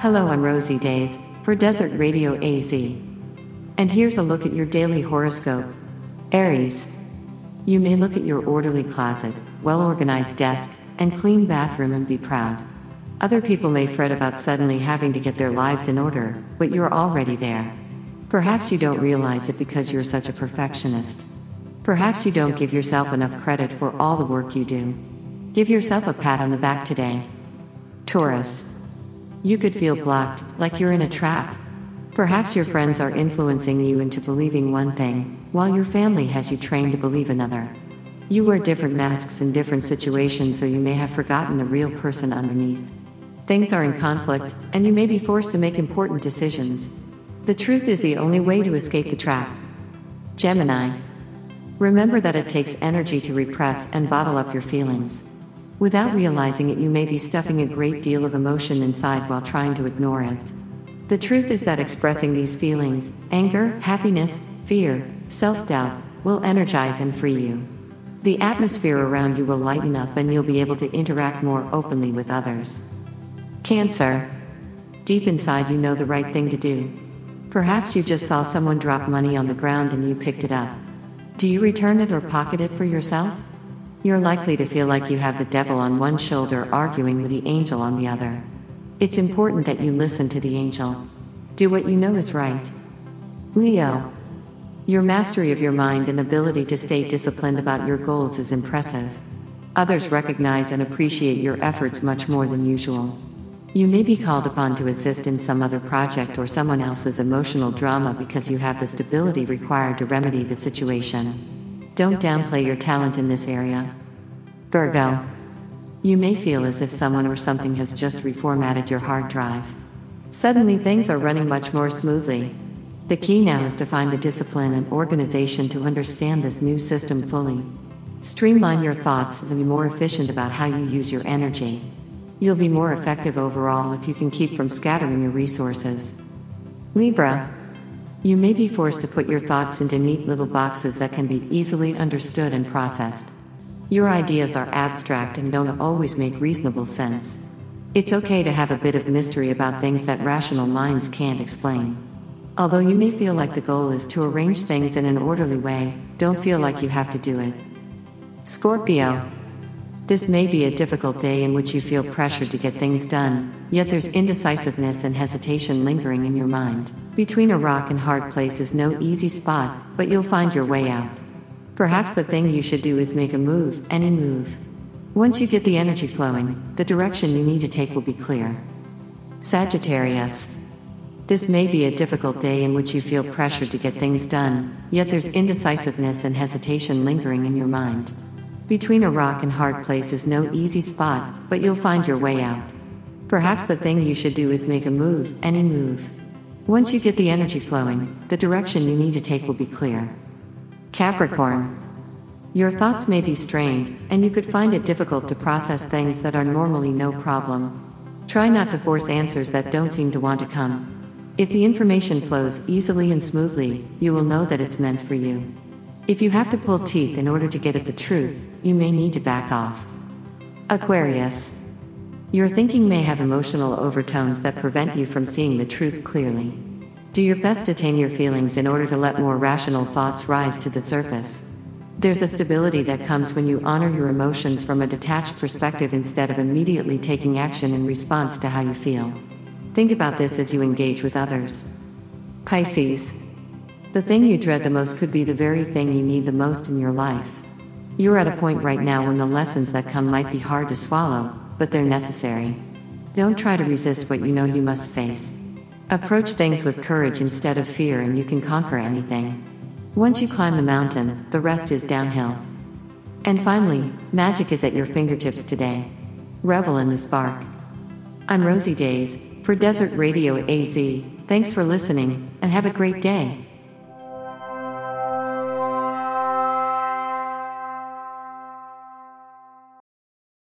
Hello, I'm Rosie Days for Desert Radio AZ. And here's a look at your daily horoscope. Aries. You may look at your orderly closet, well organized desk, and clean bathroom and be proud. Other people may fret about suddenly having to get their lives in order, but you're already there. Perhaps you don't realize it because you're such a perfectionist. Perhaps you don't give yourself enough credit for all the work you do. Give yourself a pat on the back today. Taurus. You could feel blocked, like you're in a trap. Perhaps your friends are influencing you into believing one thing, while your family has you trained to believe another. You wear different masks in different situations, so you may have forgotten the real person underneath. Things are in conflict, and you may be forced to make important decisions. The truth is the only way to escape the trap. Gemini. Remember that it takes energy to repress and bottle up your feelings. Without realizing it, you may be stuffing a great deal of emotion inside while trying to ignore it. The truth is that expressing these feelings anger, happiness, fear, self doubt will energize and free you. The atmosphere around you will lighten up and you'll be able to interact more openly with others. Cancer. Deep inside, you know the right thing to do. Perhaps you just saw someone drop money on the ground and you picked it up. Do you return it or pocket it for yourself? You're likely to feel like you have the devil on one shoulder arguing with the angel on the other. It's important that you listen to the angel. Do what you know is right. Leo. Your mastery of your mind and ability to stay disciplined about your goals is impressive. Others recognize and appreciate your efforts much more than usual. You may be called upon to assist in some other project or someone else's emotional drama because you have the stability required to remedy the situation. Don't downplay your talent in this area. Virgo. You may feel as if someone or something has just reformatted your hard drive. Suddenly, things are running much more smoothly. The key now is to find the discipline and organization to understand this new system fully. Streamline your thoughts and be more efficient about how you use your energy. You'll be more effective overall if you can keep from scattering your resources. Libra. You may be forced to put your thoughts into neat little boxes that can be easily understood and processed. Your ideas are abstract and don't always make reasonable sense. It's okay to have a bit of mystery about things that rational minds can't explain. Although you may feel like the goal is to arrange things in an orderly way, don't feel like you have to do it. Scorpio. This may be a difficult day in which you feel pressured to get things done, yet there's indecisiveness and hesitation lingering in your mind. Between a rock and hard place is no easy spot, but you'll find your way out. Perhaps the thing you should do is make a move, any move. Once you get the energy flowing, the direction you need to take will be clear. Sagittarius. This may be a difficult day in which you feel pressured to get things done, yet there's indecisiveness and hesitation lingering in your mind. Between a rock and hard place is no easy spot, but you'll find your way out. Perhaps the thing you should do is make a move, any move. Once you get the energy flowing, the direction you need to take will be clear. Capricorn. Your thoughts may be strained, and you could find it difficult to process things that are normally no problem. Try not to force answers that don't seem to want to come. If the information flows easily and smoothly, you will know that it's meant for you. If you have to pull teeth in order to get at the truth, you may need to back off. Aquarius. Your thinking may have emotional overtones that prevent you from seeing the truth clearly. Do your best to tame your feelings in order to let more rational thoughts rise to the surface. There's a stability that comes when you honor your emotions from a detached perspective instead of immediately taking action in response to how you feel. Think about this as you engage with others. Pisces. The thing you dread the most could be the very thing you need the most in your life. You're at a point right now when the lessons that come might be hard to swallow, but they're necessary. Don't try to resist what you know you must face. Approach things with courage instead of fear, and you can conquer anything. Once you climb the mountain, the rest is downhill. And finally, magic is at your fingertips today. Revel in the spark. I'm Rosie Days for Desert Radio AZ. Thanks for listening, and have a great day.